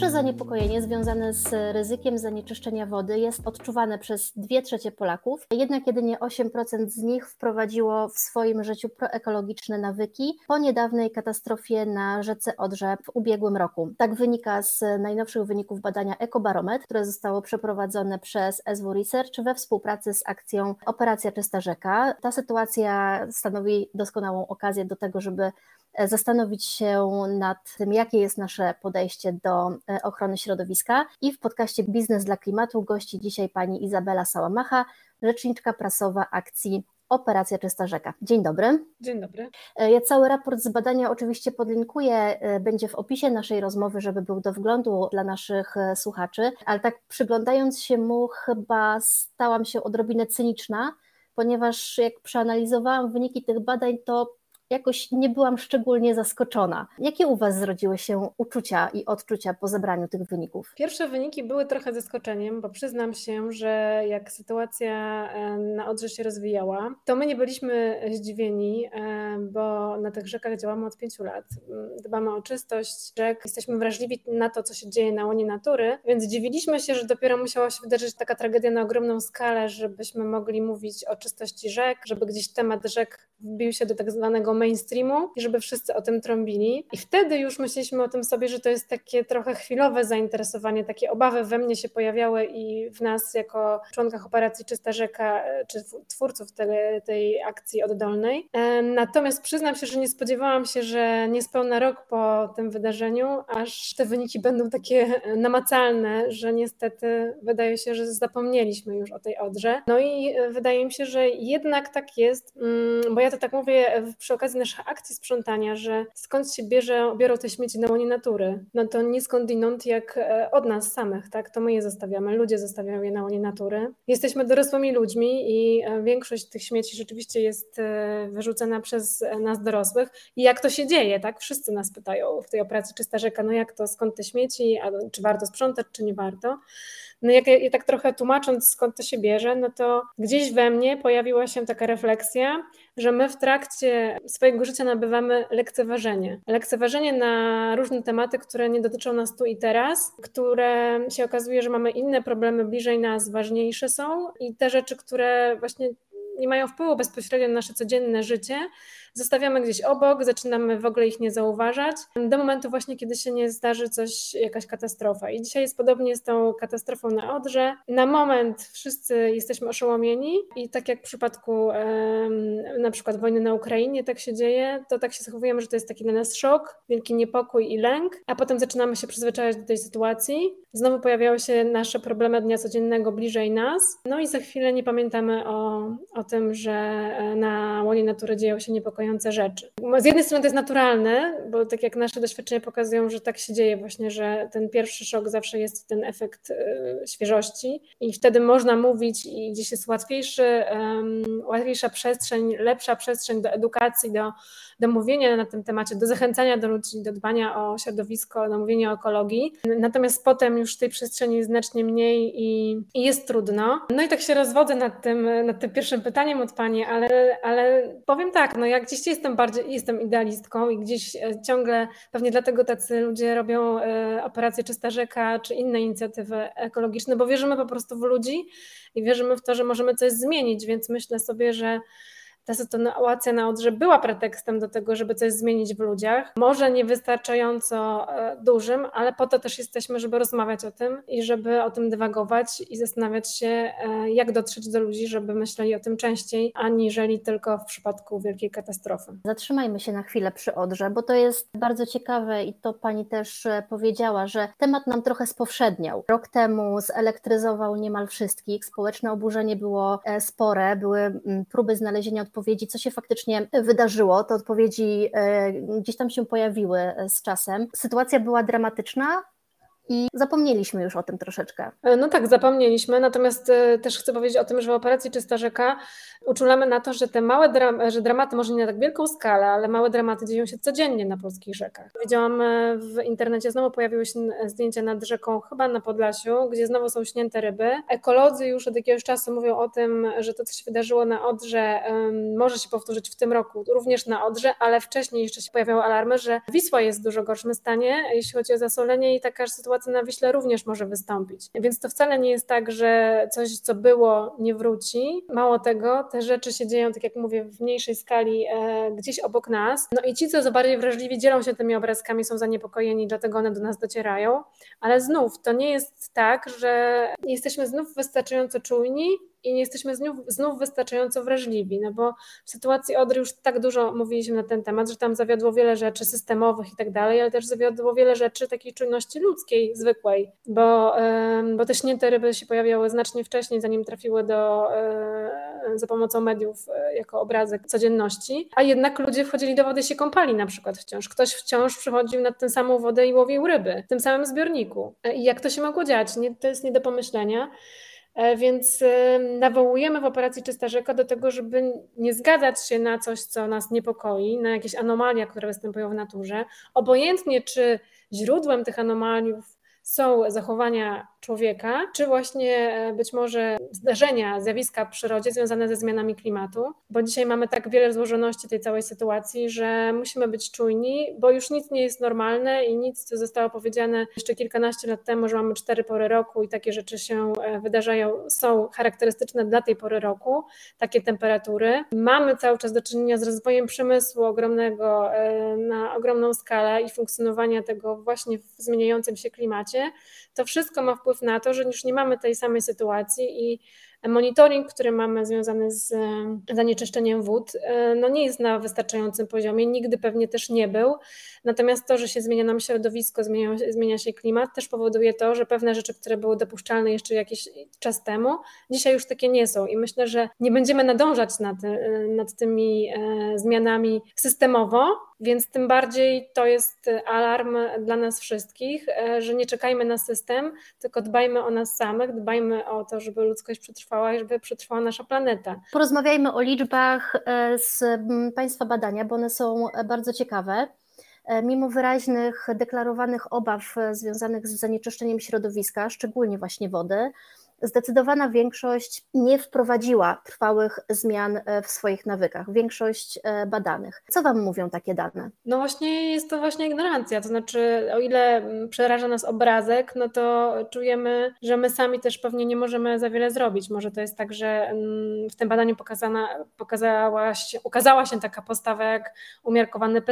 Duże zaniepokojenie związane z ryzykiem zanieczyszczenia wody jest odczuwane przez 2 trzecie Polaków, jednak jedynie 8% z nich wprowadziło w swoim życiu proekologiczne nawyki po niedawnej katastrofie na rzece Odrze w ubiegłym roku. Tak wynika z najnowszych wyników badania Ekobarometr, które zostało przeprowadzone przez SW Research we współpracy z akcją Operacja Czysta Rzeka. Ta sytuacja stanowi doskonałą okazję do tego, żeby zastanowić się nad tym, jakie jest nasze podejście do e, ochrony środowiska. I w podcaście Biznes dla Klimatu gości dzisiaj pani Izabela Sałamacha, rzeczniczka prasowa akcji Operacja Czysta Rzeka. Dzień dobry. Dzień dobry. E, ja cały raport z badania oczywiście podlinkuję, będzie w opisie naszej rozmowy, żeby był do wglądu dla naszych słuchaczy, ale tak przyglądając się mu, chyba stałam się odrobinę cyniczna, ponieważ jak przeanalizowałam wyniki tych badań, to jakoś nie byłam szczególnie zaskoczona. Jakie u Was zrodziły się uczucia i odczucia po zebraniu tych wyników? Pierwsze wyniki były trochę zaskoczeniem, bo przyznam się, że jak sytuacja e, na Odrze się rozwijała, to my nie byliśmy zdziwieni, e, bo na tych rzekach działamy od pięciu lat. Dbamy o czystość rzek, jesteśmy wrażliwi na to, co się dzieje na łonie natury, więc dziwiliśmy się, że dopiero musiała się wydarzyć taka tragedia na ogromną skalę, żebyśmy mogli mówić o czystości rzek, żeby gdzieś temat rzek wbił się do tak zwanego mainstreamu i żeby wszyscy o tym trąbili. I wtedy już myśleliśmy o tym sobie, że to jest takie trochę chwilowe zainteresowanie, takie obawy we mnie się pojawiały i w nas jako członkach operacji Czysta Rzeka, e, czy twórców tej, tej akcji oddolnej. E, natomiast przyznam się, że nie spodziewałam się, że niespełna rok po tym wydarzeniu, aż te wyniki będą takie namacalne, że niestety wydaje się, że zapomnieliśmy już o tej Odrze. No i e, wydaje mi się, że jednak tak jest, mm, bo ja to tak mówię przy okazji naszych akcji sprzątania, że skąd się bierze, biorą te śmieci na łonie natury? No to nie skądinąd jak e, od nas samych, tak? To my je zostawiamy, ludzie zostawiają je na łonie natury. Jesteśmy dorosłymi ludźmi i e, większość tych śmieci rzeczywiście jest e, wyrzucana przez nas dorosłych. I jak to się dzieje, tak? Wszyscy nas pytają w tej operacji Czysta Rzeka, no jak to, skąd te śmieci, a czy warto sprzątać, czy nie warto? No jak ja, tak trochę tłumacząc skąd to się bierze, no to gdzieś we mnie pojawiła się taka refleksja, że my w trakcie swojego życia nabywamy lekceważenie. Lekceważenie na różne tematy, które nie dotyczą nas tu i teraz, które się okazuje, że mamy inne problemy bliżej nas, ważniejsze są i te rzeczy, które właśnie nie mają wpływu bezpośrednio na nasze codzienne życie, zostawiamy gdzieś obok, zaczynamy w ogóle ich nie zauważać, do momentu właśnie, kiedy się nie zdarzy coś, jakaś katastrofa. I dzisiaj jest podobnie z tą katastrofą na Odrze. Na moment wszyscy jesteśmy oszołomieni i tak jak w przypadku na przykład wojny na Ukrainie tak się dzieje, to tak się zachowujemy, że to jest taki dla nas szok, wielki niepokój i lęk, a potem zaczynamy się przyzwyczajać do tej sytuacji. Znowu pojawiają się nasze problemy dnia codziennego bliżej nas, no i za chwilę nie pamiętamy o, o tym, że e, na łonie natury dzieją się niepokojące niepokojące rzeczy. Z jednej strony to jest naturalne, bo tak jak nasze doświadczenia pokazują, że tak się dzieje właśnie, że ten pierwszy szok zawsze jest ten efekt y, świeżości i wtedy można mówić i gdzieś jest łatwiejszy, łatwiejsza przestrzeń, lepsza przestrzeń do edukacji, do, do mówienia na tym temacie, do zachęcania do ludzi, do dbania o środowisko, do mówienia o ekologii. Natomiast potem już tej przestrzeni jest znacznie mniej i, i jest trudno. No i tak się rozwodzę nad tym, nad tym pierwszym pytaniem od Pani, ale, ale powiem tak, no jak gdzieś jestem bardziej, jestem idealistką i gdzieś e, ciągle, pewnie dlatego tacy ludzie robią e, operacje Czysta Rzeka czy inne inicjatywy ekologiczne, bo wierzymy po prostu w ludzi i wierzymy w to, że możemy coś zmienić, więc myślę sobie, że ta sytuacja na Odrze była pretekstem do tego, żeby coś zmienić w ludziach. Może niewystarczająco e, dużym, ale po to też jesteśmy, żeby rozmawiać o tym i żeby o tym dywagować i zastanawiać się, e, jak dotrzeć do ludzi, żeby myśleli o tym częściej, aniżeli tylko w przypadku wielkiej katastrofy. Zatrzymajmy się na chwilę przy Odrze, bo to jest bardzo ciekawe i to pani też e, powiedziała, że temat nam trochę spowszedniał. Rok temu zelektryzował niemal wszystkich, społeczne oburzenie było spore, były próby znalezienia odpowiedzi, co się faktycznie wydarzyło. Te odpowiedzi e, gdzieś tam się pojawiły e, z czasem. Sytuacja była dramatyczna, i zapomnieliśmy już o tym troszeczkę. E, no tak, zapomnieliśmy, natomiast też chcę powiedzieć o tym, że w operacji Czysta Rzeka uczulamy na to, że te małe dram że dramaty, może nie na tak wielką skalę, ale małe dramaty dzieją się codziennie na polskich rzekach. Widziałam w internecie, znowu pojawiły się zdjęcia nad rzeką, chyba na Podlasiu, gdzie znowu są śnięte ryby. Ekolodzy już od jakiegoś czasu mówią o tym, że to, co się wydarzyło na Odrze, um, może się powtórzyć w tym roku, również na Odrze, ale wcześniej jeszcze się pojawiały alarmy, że Wisła jest w dużo gorszym stanie, jeśli chodzi o zasolenie i taka sytuacja na Wiśle również może wystąpić. Więc to wcale nie jest tak, że coś, co było, nie wróci. Mało tego, te rzeczy się dzieją, tak jak mówię, w mniejszej skali e, gdzieś obok nas. No i ci, co bardziej wrażliwi, dzielą się tymi obrazkami, są zaniepokojeni, dlatego one do nas docierają. Ale znów, to nie jest tak, że jesteśmy znów wystarczająco czujni, i nie jesteśmy znów, znów wystarczająco wrażliwi, no bo w sytuacji Odry już tak dużo mówiliśmy na ten temat, że tam zawiodło wiele rzeczy systemowych i tak dalej, ale też zawiodło wiele rzeczy takiej czujności ludzkiej, zwykłej, bo, bo te śnięte ryby się pojawiały znacznie wcześniej, zanim trafiły do, za pomocą mediów e, jako obrazek codzienności, a jednak ludzie wchodzili do wody i się kąpali na przykład wciąż. Ktoś wciąż przychodził nad tę samą wodę i łowił ryby w tym samym zbiorniku. E, I jak to się mogło dziać? Nie, to jest nie do pomyślenia. E, więc nawołujemy w operacji Czysta Rzeka do tego, żeby nie zgadzać się na coś, co nas niepokoi, na jakieś anomalia, które występują w naturze. Obojętnie, czy źródłem tych anomaliów są zachowania człowieka, czy właśnie e, być może zdarzenia, zjawiska w przyrodzie związane ze zmianami klimatu, bo dzisiaj mamy tak wiele złożoności tej całej sytuacji, że musimy być czujni, bo już nic nie jest normalne i nic, co zostało powiedziane jeszcze kilkanaście lat temu, że mamy cztery pory roku i takie rzeczy się e, wydarzają, są charakterystyczne dla tej pory roku, takie temperatury. Mamy cały czas do czynienia z rozwojem przemysłu ogromnego e, na ogromną skalę i funkcjonowania tego właśnie w zmieniającym się klimacie. To wszystko ma wpływ na to, że już nie mamy tej samej sytuacji i monitoring, który mamy związany z e, zanieczyszczeniem wód, e, no nie jest na wystarczającym poziomie, nigdy pewnie też nie był. Natomiast to, że się zmienia nam środowisko, zmienia, zmienia się klimat, też powoduje to, że pewne rzeczy, które były dopuszczalne jeszcze jakiś czas temu, dzisiaj już takie nie są. I myślę, że nie będziemy nadążać nad, e, nad tymi zmianami systemowo, więc tym bardziej to jest alarm dla nas wszystkich, że nie czekajmy na system, tylko dbajmy o nas samych, dbajmy o to, żeby ludzkość przetrwała przetrwała żeby przetrwała nasza planeta. Porozmawiajmy o liczbach e, z Państwa badania, bo one są e, bardzo ciekawe. E, mimo wyraźnych deklarowanych obaw związanych z zanieczyszczeniem środowiska, szczególnie właśnie wody, zdecydowana większość nie wprowadziła trwałych zmian e, w swoich nawykach, większość e, badanych. Co Wam mówią takie dane? No właśnie jest to właśnie ignorancja, to znaczy o ile mm, przeraża nas obrazek, no to czujemy, że my sami też pewnie nie możemy za wiele zrobić. Może to jest tak, że mm, w tym badaniu pokazana, pokazała się, ukazała się taka postawa jak umiarkowany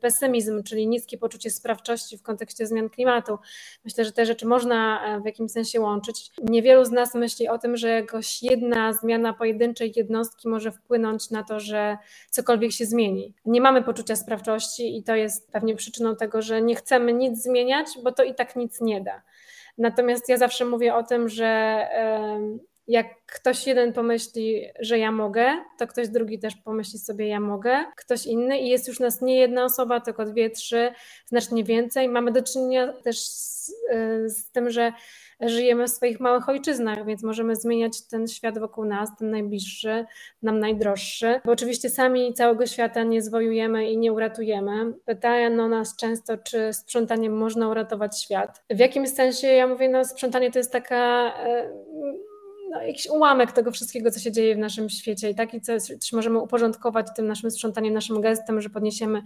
pesymizm, czyli niskie poczucie sprawczości w kontekście zmian klimatu. Myślę, że te rzeczy można e, w jakimś sensie łączyć. Niewielu z nas myśli o tym, że jakoś jedna zmiana pojedynczej jednostki może wpłynąć na to, że cokolwiek się zmieni. Nie mamy poczucia sprawczości i to jest pewnie przyczyną tego, że nie chcemy nic zmieniać, bo to i tak nic nie da. Natomiast ja zawsze mówię o tym, że jak ktoś jeden pomyśli, że ja mogę, to ktoś drugi też pomyśli sobie, ja mogę, ktoś inny i jest już nas nie jedna osoba, tylko dwie, trzy, znacznie więcej. Mamy do czynienia też z, z tym, że żyjemy w swoich małych ojczyznach, więc możemy zmieniać ten świat wokół nas, ten najbliższy, nam najdroższy. Bo oczywiście sami całego świata nie zwojujemy i nie uratujemy. Pytano nas często, czy sprzątaniem można uratować świat. W jakimś sensie ja mówię, no sprzątanie to jest taka e, no, jakiś ułamek tego wszystkiego, co się dzieje w naszym świecie i taki coś, coś możemy uporządkować tym naszym sprzątaniem, naszym gestem, że podniesiemy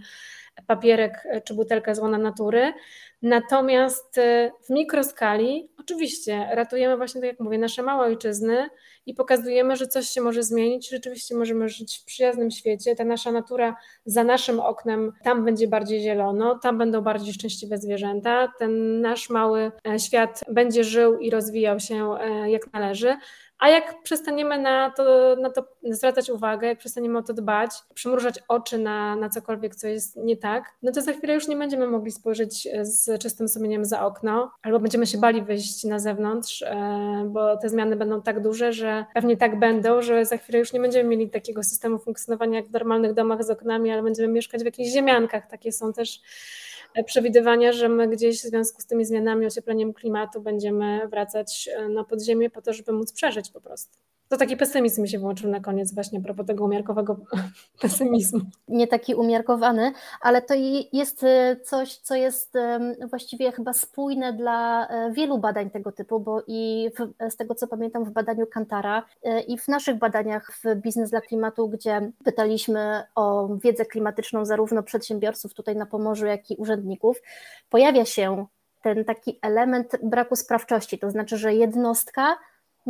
papierek czy butelkę z łona natury. Natomiast e, w mikroskali oczywiście ratujemy właśnie, tak jak mówię, nasze małe ojczyzny i pokazujemy, że coś się może zmienić. Rzeczywiście możemy żyć w przyjaznym świecie. Ta nasza natura za naszym oknem, tam będzie bardziej zielono, tam będą bardziej szczęśliwe zwierzęta. Ten nasz mały e, świat będzie żył i rozwijał się e, jak należy. A jak przestaniemy na to, na to zwracać uwagę, jak przestaniemy o to dbać, przymrużać oczy na, na cokolwiek, co jest nie tak, no to za chwilę już nie będziemy mogli spojrzeć z czystym sumieniem za okno, albo będziemy się bali wyjść na zewnątrz, e, bo te zmiany będą tak duże, że pewnie tak będą, że za chwilę już nie będziemy mieli takiego systemu funkcjonowania jak w normalnych domach z oknami, ale będziemy mieszkać w jakichś ziemiankach. Takie są też przewidywania, że my gdzieś w związku z tymi zmianami, ociepleniem klimatu będziemy wracać e, na podziemie po to, żeby móc przeżyć po prostu. To taki pesymizm mi się włączył na koniec właśnie a propos tego umiarkowego pesymizmu. Nie taki umiarkowany, ale to jest e, coś, co jest właściwie chyba spójne dla e, wielu badań tego typu, bo i w, z tego co pamiętam w badaniu Kantara e, i w naszych badaniach w Biznes dla Klimatu, gdzie pytaliśmy o wiedzę klimatyczną zarówno przedsiębiorców tutaj na Pomorzu, jak i urzędników, pojawia się ten taki element braku sprawczości, to znaczy, że jednostka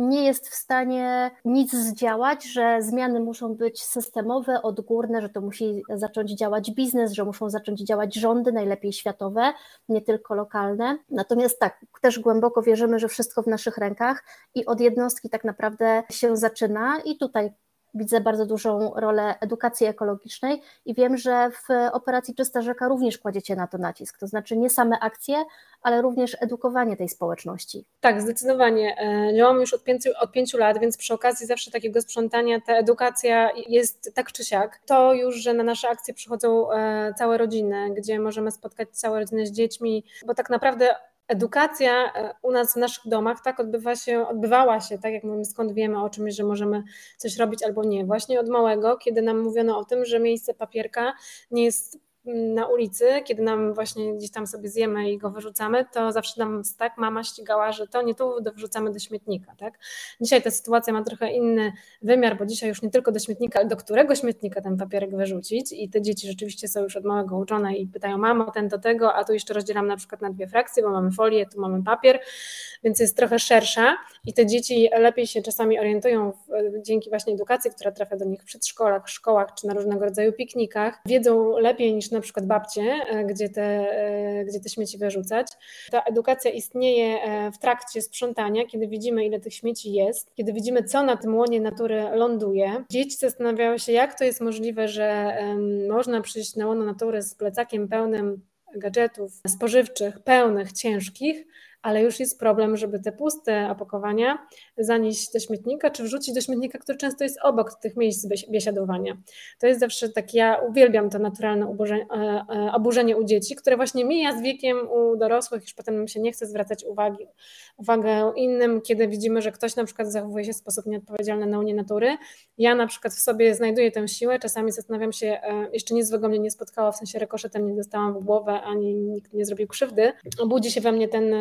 nie jest w stanie nic zdziałać, że zmiany muszą być systemowe, odgórne, że to musi zacząć działać biznes, że muszą zacząć działać rządy, najlepiej światowe, nie tylko lokalne. Natomiast tak, też głęboko wierzymy, że wszystko w naszych rękach i od jednostki tak naprawdę się zaczyna i tutaj widzę bardzo dużą rolę edukacji ekologicznej i wiem, że w operacji Czysta Rzeka również kładziecie na to nacisk, to znaczy nie same akcje, ale również edukowanie tej społeczności. Tak, zdecydowanie. E, działam już od pięciu, od pięciu lat, więc przy okazji zawsze takiego sprzątania ta edukacja jest tak czy siak. To już, że na nasze akcje przychodzą e, całe rodziny, gdzie możemy spotkać całe rodziny z dziećmi, bo tak naprawdę edukacja e, u nas w naszych domach tak odbywa się, odbywała się, tak jak mówimy, skąd wiemy o czymś, że możemy coś robić albo nie. Właśnie od małego, kiedy nam mówiono o tym, że miejsce papierka nie jest na ulicy, kiedy nam właśnie gdzieś tam sobie zjemy i go wyrzucamy, to zawsze nam tak mama ścigała, że to nie tu wrzucamy do śmietnika. Tak? Dzisiaj ta sytuacja ma trochę inny wymiar, bo dzisiaj już nie tylko do śmietnika, ale do którego śmietnika ten papierek wyrzucić i te dzieci rzeczywiście są już od małego uczone i pytają mamo ten do tego, a tu jeszcze rozdzielam na przykład na dwie frakcje, bo mamy folię, tu mamy papier, więc jest trochę szersza i te dzieci lepiej się czasami orientują w, dzięki właśnie edukacji, która trafia do nich w przedszkolach, szkołach czy na różnego rodzaju piknikach, wiedzą lepiej niż na przykład babcie, e, gdzie te, e, gdzie te śmieci wyrzucać. Ta edukacja istnieje e, w trakcie sprzątania, kiedy widzimy, ile tych śmieci jest, kiedy widzimy, co na tym łonie natury ląduje. Dzieci zastanawiały się, jak to jest możliwe, że można przyjść na łono natury z plecakiem pełnym gadżetów spożywczych, pełnych, ciężkich, ale już jest problem, żeby te puste opakowania zanieść do śmietnika, czy wrzucić do śmietnika, który często jest obok tych miejsc biesiadowania. To jest zawsze tak, ja uwielbiam to naturalne e, e, oburzenie u dzieci, które właśnie mija z wiekiem u dorosłych, już potem się nie chce zwracać uwagi, uwagę innym, kiedy widzimy, że ktoś na przykład zachowuje się w sposób nieodpowiedzialny na Unię Natury. Ja na przykład w sobie znajduję tę siłę, czasami zastanawiam się, e, jeszcze nic złego mnie nie spotkało, w sensie rekoszetem nie dostałam w głowę, ani nikt nie zrobił krzywdy. Budzi się we mnie ten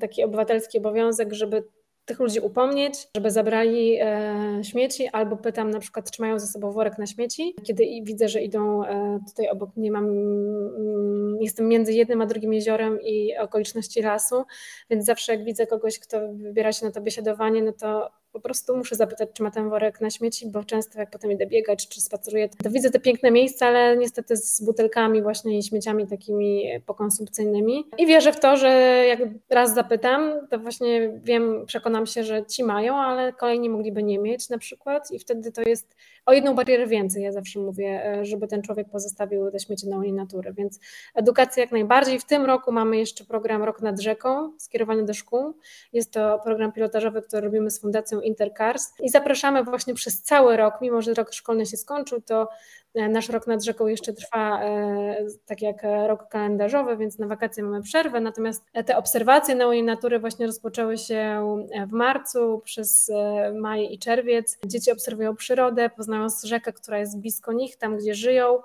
taki obywatelski obowiązek, żeby tych ludzi upomnieć, żeby zabrali e, śmieci, albo pytam na przykład, czy mają ze sobą worek na śmieci. Kiedy widzę, że idą e, tutaj obok mnie, mam, mm, jestem między jednym a drugim jeziorem i okoliczności lasu, więc zawsze jak widzę kogoś, kto wybiera się na to biesiadowanie, no to po prostu muszę zapytać, czy ma ten worek na śmieci, bo często jak potem idę biegać, czy spaceruję, to widzę te piękne miejsca, ale niestety z butelkami właśnie i śmieciami takimi pokonsumpcyjnymi. I wierzę w to, że jak raz zapytam, to właśnie wiem, przekonam się, że ci mają, ale kolejni mogliby nie mieć na przykład i wtedy to jest o jedną barierę więcej, ja zawsze mówię, e, żeby ten człowiek pozostawił te śmieci na Unii Natury, więc edukacja jak najbardziej. W tym roku mamy jeszcze program Rok nad Rzeką, skierowany do szkół. Jest to program pilotażowy, który robimy z Fundacją Intercars. I zapraszamy właśnie przez cały rok, mimo że rok szkolny się skończył, to e, nasz rok nad rzeką jeszcze trwa e, tak jak rok kalendarzowy, więc na wakacje mamy przerwę, natomiast te obserwacje na Unii Natury właśnie rozpoczęły się w marcu przez maj i czerwiec. Dzieci obserwują przyrodę, poznają rzekę, która jest blisko nich, tam gdzie żyją,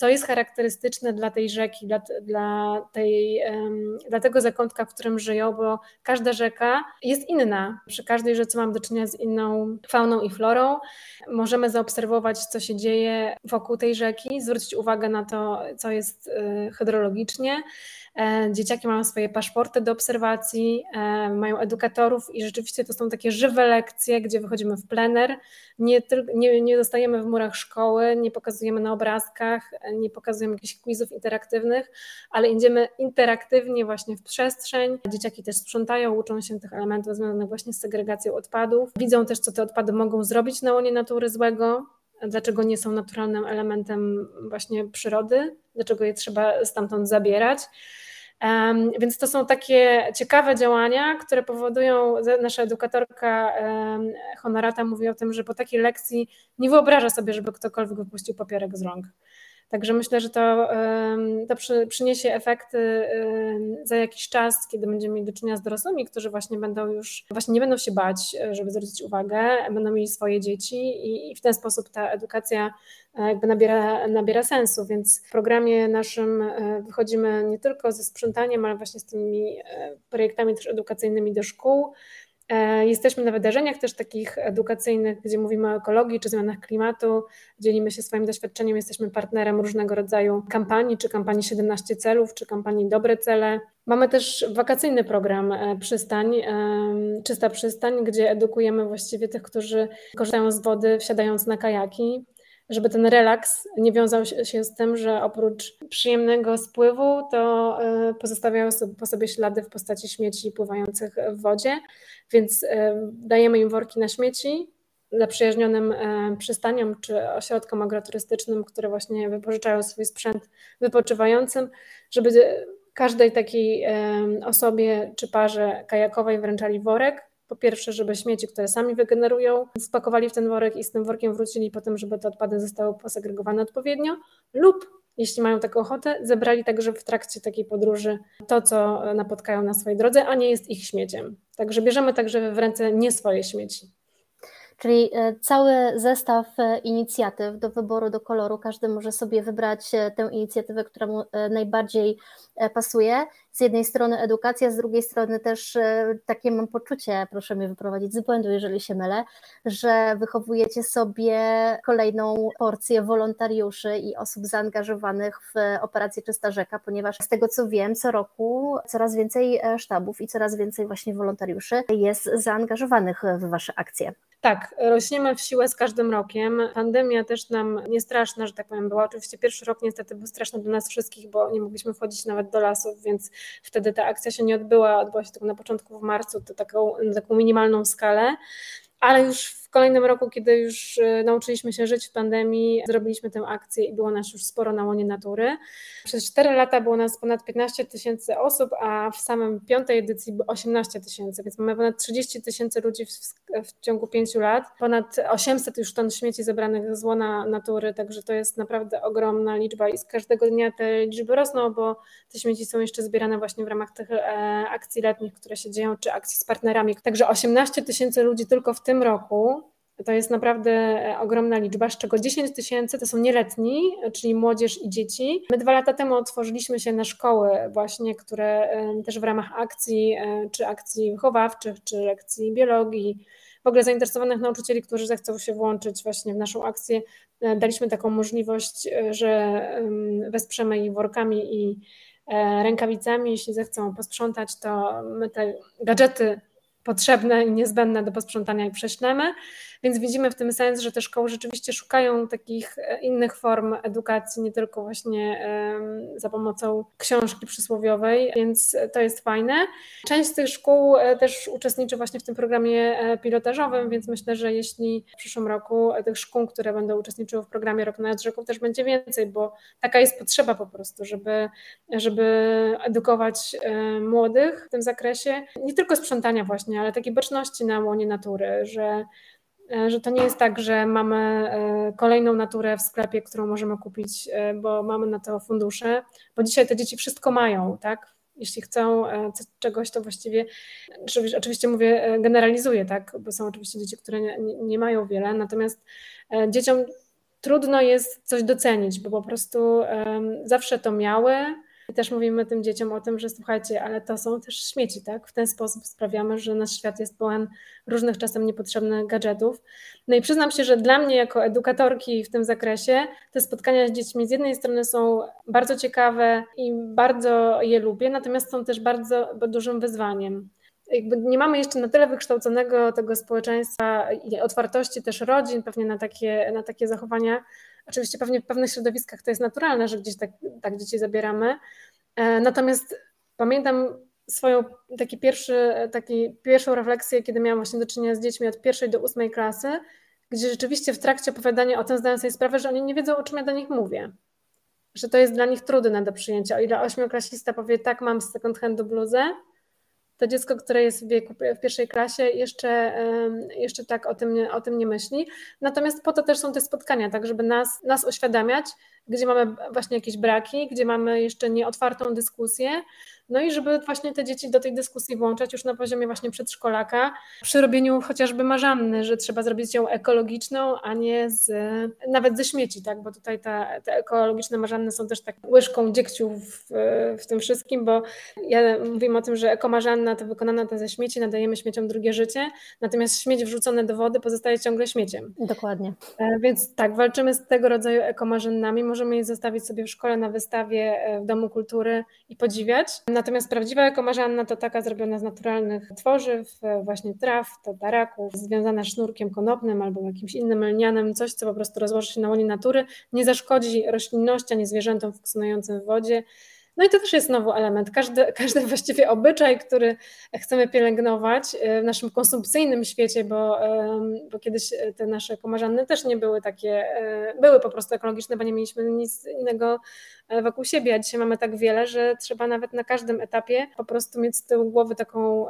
co jest charakterystyczne dla tej rzeki, dla, dla, tej, dla tego zakątka, w którym żyją, bo każda rzeka jest inna. Przy każdej rzece mam do czynienia z inną fauną i florą. Możemy zaobserwować, co się dzieje wokół tej rzeki, zwrócić uwagę na to, co jest y, hydrologicznie. E, dzieciaki mają swoje paszporty do obserwacji, e, mają edukatorów i rzeczywiście to są takie żywe lekcje, gdzie wychodzimy w plener. Nie, nie, nie zostajemy w murach szkoły, nie pokazujemy na obrazkach, nie pokazujemy jakichś quizów interaktywnych, ale idziemy interaktywnie właśnie w przestrzeń. Dzieciaki też sprzątają, uczą się tych elementów związanych właśnie z segregacją odpadów. Widzą też, co te odpady mogą zrobić na łonie natury złego, dlaczego nie są naturalnym elementem właśnie przyrody, dlaczego je trzeba stamtąd zabierać. Um, więc to są takie ciekawe działania, które powodują, nasza edukatorka um, Honorata mówi o tym, że po takiej lekcji nie wyobraża sobie, żeby ktokolwiek wypuścił papierek z rąk. Także myślę, że to, to przyniesie efekty za jakiś czas, kiedy będziemy mieli do czynienia z dorosłymi, którzy właśnie będą już, właśnie nie będą się bać, żeby zwrócić uwagę, będą mieli swoje dzieci i w ten sposób ta edukacja e, jakby nabiera, nabiera sensu, więc w programie naszym e, wychodzimy nie tylko ze sprzątaniem, ale właśnie z tymi e, projektami też edukacyjnymi do szkół, E, jesteśmy na wydarzeniach też takich edukacyjnych, gdzie mówimy o ekologii czy zmianach klimatu, dzielimy się swoim doświadczeniem, jesteśmy partnerem różnego rodzaju kampanii, czy kampanii 17 celów, czy kampanii Dobre Cele. Mamy też wakacyjny program e, Przystań, e, Czysta Przystań, gdzie edukujemy właściwie tych, którzy korzystają z wody wsiadając na kajaki żeby ten relaks nie wiązał się z tym, że oprócz przyjemnego spływu, to e, pozostawiają po sobie ślady w postaci śmieci pływających w wodzie, więc e, dajemy im worki na śmieci, zaprzyjaźnionym e, przystaniom czy ośrodkom agroturystycznym, które właśnie wypożyczają swój sprzęt wypoczywającym, żeby każdej takiej osobie czy parze kajakowej wręczali worek, po pierwsze, żeby śmieci, które sami wygenerują, spakowali w ten worek i z tym workiem wrócili potem, żeby te odpady zostały posegregowane odpowiednio, lub jeśli mają taką ochotę, zebrali także w trakcie takiej podróży to, co napotkają na swojej drodze, a nie jest ich śmieciem. Także bierzemy także w ręce nie swoje śmieci. Czyli e, cały zestaw e, inicjatyw do wyboru, do koloru, każdy może sobie wybrać e, tę inicjatywę, która mu najbardziej pasuje. Z jednej strony edukacja, z drugiej strony też takie mam poczucie, proszę mnie wyprowadzić z błędu, jeżeli się mylę, że wychowujecie sobie kolejną porcję wolontariuszy i osób zaangażowanych w operację Czysta Rzeka, ponieważ z tego co wiem, co roku coraz więcej sztabów i coraz więcej właśnie wolontariuszy jest zaangażowanych w Wasze akcje. Tak, rośniemy w siłę z każdym rokiem. Pandemia też nam nie straszna, że tak powiem, była. Oczywiście pierwszy rok niestety był straszny dla nas wszystkich, bo nie mogliśmy wchodzić nawet do lasów, więc wtedy ta akcja się nie odbyła. Odbyła się tylko na początku w marcu, to taką, taką minimalną skalę. Ale już w kolejnym roku, kiedy już e, nauczyliśmy się żyć w pandemii, zrobiliśmy tę akcję i było nas już sporo na łonie natury. Przez 4 lata było nas ponad 15 tysięcy osób, a w samym piątej edycji 18 tysięcy, więc mamy ponad 30 tysięcy ludzi w, w, ciągu 5 lat, ponad 800 już ton śmieci zebranych z łona natury, także to jest naprawdę ogromna liczba i z każdego dnia te liczby rosną, bo te śmieci są jeszcze zbierane właśnie w ramach tych e, akcji letnich, które się dzieją, czy akcji z partnerami. Także 18 tysięcy ludzi tylko w tym roku to jest naprawdę e, ogromna liczba, z czego 10 tysięcy to są nieletni, czyli młodzież i dzieci. My dwa lata temu otworzyliśmy się na szkoły właśnie, które e, też w ramach akcji, e, czy akcji wychowawczych, czy lekcji biologii, w ogóle zainteresowanych nauczycieli, którzy zechcą się włączyć właśnie w naszą akcję, daliśmy taką możliwość, że wesprzemy ich workami i rękawicami. Jeśli zechcą posprzątać, to my te gadżety potrzebne i niezbędne do posprzątania i prześlemy. Więc widzimy w tym sens, że te szkoły rzeczywiście szukają takich e, innych form edukacji, nie tylko właśnie za pomocą książki przysłowiowej, więc to jest fajne. Część z tych szkół e, też uczestniczy właśnie w tym programie e, pilotażowym, więc myślę, że jeśli w przyszłym roku tych szkół, które będą uczestniczyły w programie Rok nad Rzeką też będzie więcej, bo taka jest potrzeba po prostu, żeby, żeby edukować młodych w tym zakresie, nie tylko sprzątania właśnie, ale takiej baczności na łonie natury, że że to nie jest tak, że mamy e, kolejną naturę w sklepie, którą możemy kupić, e, bo mamy na to fundusze, bo dzisiaj te dzieci wszystko mają, tak? Jeśli chcą czegoś, to właściwie, oczywiście mówię, generalizuję, tak? Bo są oczywiście dzieci, które nie, nie mają wiele, natomiast dzieciom trudno jest coś docenić, bo po prostu zawsze to miały, i też mówimy tym dzieciom o tym, że słuchajcie, ale to są też śmieci, tak? W ten sposób sprawiamy, że nasz świat jest pełen różnych czasem niepotrzebnych gadżetów. No i przyznam się, że dla mnie jako edukatorki w tym zakresie te spotkania z dziećmi z jednej strony są bardzo ciekawe i bardzo je lubię, natomiast są też bardzo dużym wyzwaniem jakby nie mamy jeszcze na tyle wykształconego tego społeczeństwa i otwartości też rodzin pewnie na takie, na takie zachowania, Oczywiście pewnie w pewnych środowiskach to jest naturalne, że gdzieś tak, tak dzieci zabieramy. E, natomiast pamiętam swoją taki pierwszy, taki pierwszą refleksję, kiedy miałam właśnie do czynienia z dziećmi od pierwszej do ósmej klasy, gdzie rzeczywiście w trakcie opowiadania o tym zdają sobie sprawę, że oni nie wiedzą, o czym ja do nich mówię. Że to jest dla nich trudne do przyjęcia. O ile ośmioklasista powie, tak, mam z second handu bluzę, to dziecko, które jest w wieku w pierwszej klasie, jeszcze, jeszcze tak o tym, o tym nie myśli. Natomiast po to też są te spotkania, tak, żeby nas, nas oświadamiać, gdzie mamy właśnie jakieś braki, gdzie mamy jeszcze nieotwartą dyskusję, no i żeby właśnie te dzieci do tej dyskusji włączać już na poziomie właśnie przedszkolaka, przy robieniu chociażby marzanny, że trzeba zrobić ją ekologiczną, a nie z, nawet ze śmieci, tak, bo tutaj ta, te ekologiczne marzanny są też tak łyżką dziegciu w, w tym wszystkim, bo ja mówimy o tym, że ekomarzanna to wykonana to ze śmieci, nadajemy śmieciom drugie życie, natomiast śmieć wrzucone do wody pozostaje ciągle śmieciem. Dokładnie. E, więc tak, walczymy z tego rodzaju ekomarzannami, możemy je zostawić sobie w szkole na wystawie e, w Domu Kultury i podziwiać. Natomiast prawdziwa ekomarzanna to taka zrobiona z naturalnych tworzyw, e, właśnie traw, tataraków, związana sznurkiem konopnym albo jakimś innym lnianem, coś, co po prostu rozłoży się na łonie natury, nie zaszkodzi roślinności ani zwierzętom funkcjonującym w wodzie. No i to też jest znowu element. Każdy, każdy właściwie obyczaj, który chcemy pielęgnować e, w naszym konsumpcyjnym świecie, bo, bo kiedyś te nasze komarzanny też nie były takie, e, były po prostu ekologiczne, bo nie mieliśmy nic innego e, wokół siebie, a dzisiaj mamy tak wiele, że trzeba nawet na każdym etapie po prostu mieć z tyłu głowy taką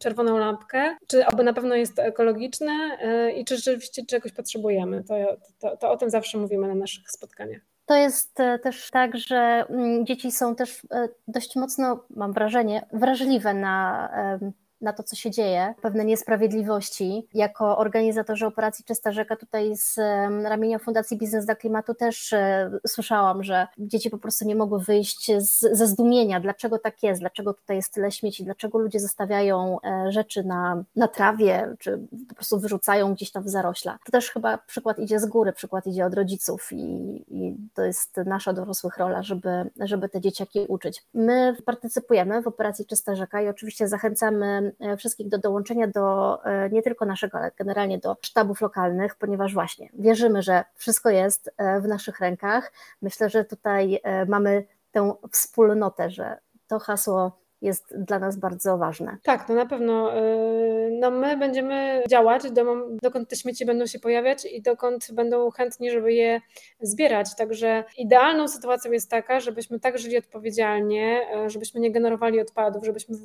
czerwoną lampkę, czy oby na pewno jest to ekologiczne i czy rzeczywiście czegoś potrzebujemy. To, to, to o tym zawsze mówimy na naszych spotkaniach. To jest e, też tak, że mm, dzieci są też e, dość mocno, mam wrażenie, wrażliwe na na to, co się dzieje, pewne niesprawiedliwości. Jako organizatorzy operacji Czysta Rzeka tutaj z ramienia Fundacji Biznes dla Klimatu też e, słyszałam, że dzieci po prostu nie mogły wyjść z, ze zdumienia, dlaczego tak jest, dlaczego tutaj jest tyle śmieci, dlaczego ludzie zostawiają e, rzeczy na, na trawie, czy po prostu wyrzucają gdzieś tam w zarośla. To też chyba przykład idzie z góry, przykład idzie od rodziców i, i to jest nasza dorosłych rola, żeby, żeby te dzieciaki uczyć. My partycypujemy w operacji Czysta Rzeka i oczywiście zachęcamy wszystkich do dołączenia do e, nie tylko naszego, ale generalnie do sztabów lokalnych, ponieważ właśnie wierzymy, że wszystko jest e, w naszych rękach. Myślę, że tutaj mamy tę wspólnotę, że to hasło jest dla nas bardzo ważne. Tak, no na pewno. No my będziemy działać, dokąd te śmieci będą się pojawiać i dokąd będą chętni, żeby je zbierać. Także idealną sytuacją jest taka, żebyśmy tak żyli odpowiedzialnie, żebyśmy nie generowali odpadów, żebyśmy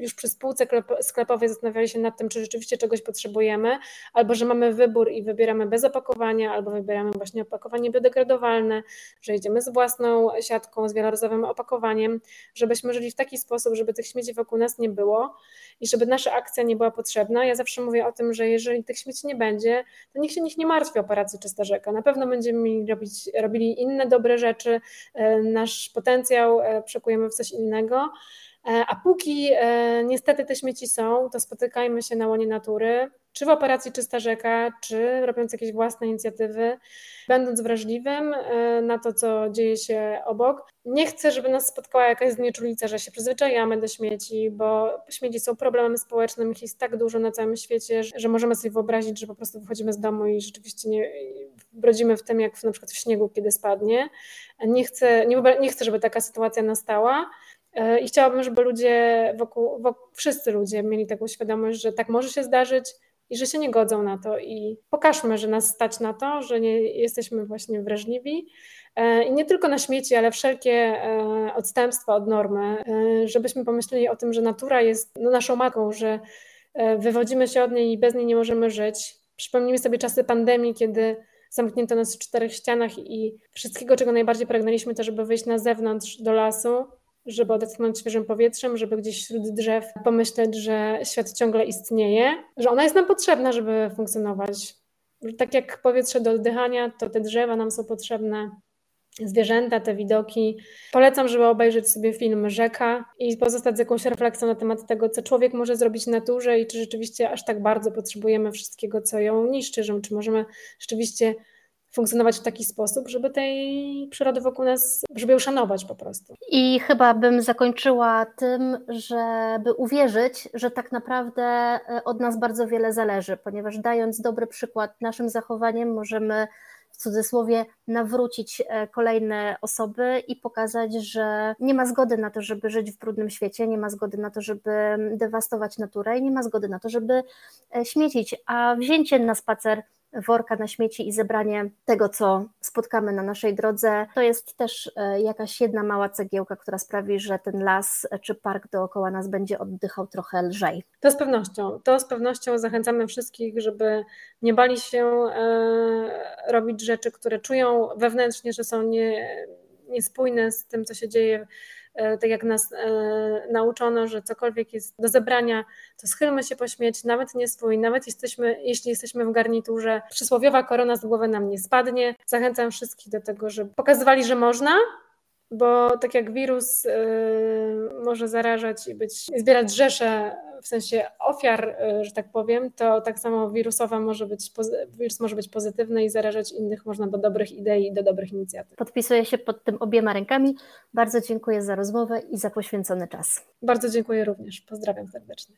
już przy spółce sklepowej zastanawiali się nad tym, czy rzeczywiście czegoś potrzebujemy, albo że mamy wybór i wybieramy bez opakowania, albo wybieramy właśnie opakowanie biodegradowalne, że idziemy z własną siatką, z wielorazowym opakowaniem, żebyśmy żyli w taki sposób, żeby tych śmieci wokół nas nie było i żeby nasza akcja nie była potrzebna. Ja zawsze mówię o tym, że jeżeli tych śmieci nie będzie, to nikt się niech nie martwi o operację Czysta Rzeka. Na pewno będziemy robić, robili inne dobre rzeczy, e, nasz potencjał e, przekujemy w coś innego. E, a póki e, niestety te śmieci są, to spotykajmy się na łonie natury, czy w operacji Czysta Rzeka, czy robiąc jakieś własne inicjatywy, będąc wrażliwym e, na to, co dzieje się obok. Nie chcę, żeby nas spotkała jakaś znieczulica, że się przyzwyczajamy do śmieci, bo śmieci są problemem społecznym, ich jest tak dużo na całym świecie, że możemy sobie wyobrazić, że po prostu wychodzimy z domu i rzeczywiście nie brodzimy w tym, jak na przykład w śniegu, kiedy spadnie. Nie chcę, nie, nie chcę żeby taka sytuacja nastała. E, I chciałabym, żeby ludzie wokół, wokół, wszyscy ludzie mieli taką świadomość, że tak może się zdarzyć i że się nie godzą na to. I pokażmy, że nas stać na to, że nie jesteśmy właśnie wrażliwi. E, I nie tylko na śmieci, ale wszelkie e, odstępstwa od normy, żebyśmy pomyśleli o tym, że natura jest no, naszą matką, że wywodzimy się od niej i bez niej nie możemy żyć. Przypomnijmy sobie czasy pandemii, kiedy zamknięto nas w czterech ścianach i wszystkiego, czego najbardziej pragnęliśmy, to żeby wyjść na zewnątrz do lasu, żeby odetchnąć świeżym powietrzem, żeby gdzieś wśród drzew pomyśleć, że świat ciągle istnieje, że ona jest nam potrzebna, żeby funkcjonować. Tak jak powietrze do oddychania, to te drzewa nam są potrzebne, zwierzęta, te widoki. Polecam, żeby obejrzeć sobie film Rzeka i pozostać z jakąś refleksją na temat tego, co człowiek może zrobić w naturze i czy rzeczywiście aż tak bardzo potrzebujemy wszystkiego, co ją niszczy, czy możemy rzeczywiście funkcjonować w taki sposób, żeby tej przyrody wokół nas, żeby ją szanować po prostu. I chyba bym zakończyła tym, żeby uwierzyć, że tak naprawdę e, od nas bardzo wiele zależy, ponieważ dając dobry przykład naszym zachowaniem możemy w cudzysłowie nawrócić e, kolejne osoby i pokazać, że nie ma zgody na to, żeby żyć w brudnym świecie, nie ma zgody na to, żeby dewastować naturę i nie ma zgody na to, żeby e, śmiecić, a wzięcie na spacer worka na śmieci i zebranie tego, co spotkamy na naszej drodze, to jest też e, jakaś jedna mała cegiełka, która sprawi, że ten las czy park dookoła nas będzie oddychał trochę lżej. To z pewnością. To z pewnością zachęcamy wszystkich, żeby nie bali się e, robić rzeczy, które czują wewnętrznie, że są nie, niespójne z tym, co się dzieje tak jak nas e, nauczono, że cokolwiek jest do zebrania, to schylmy się po śmieć, nawet nie swój, nawet jesteśmy, jeśli jesteśmy w garniturze, przysłowiowa korona z głowy nam nie spadnie. Zachęcam wszystkich do tego, żeby pokazywali, że można, bo tak jak wirus y, może zarażać i być, zbierać rzesze w sensie ofiar, y, że tak powiem, to tak samo wirusowa może być, wirus może być pozytywny i zarażać innych można do dobrych idei i do dobrych inicjatyw. Podpisuję się pod tym obiema rękami. Bardzo dziękuję za rozmowę i za poświęcony czas. Bardzo dziękuję również. Pozdrawiam serdecznie.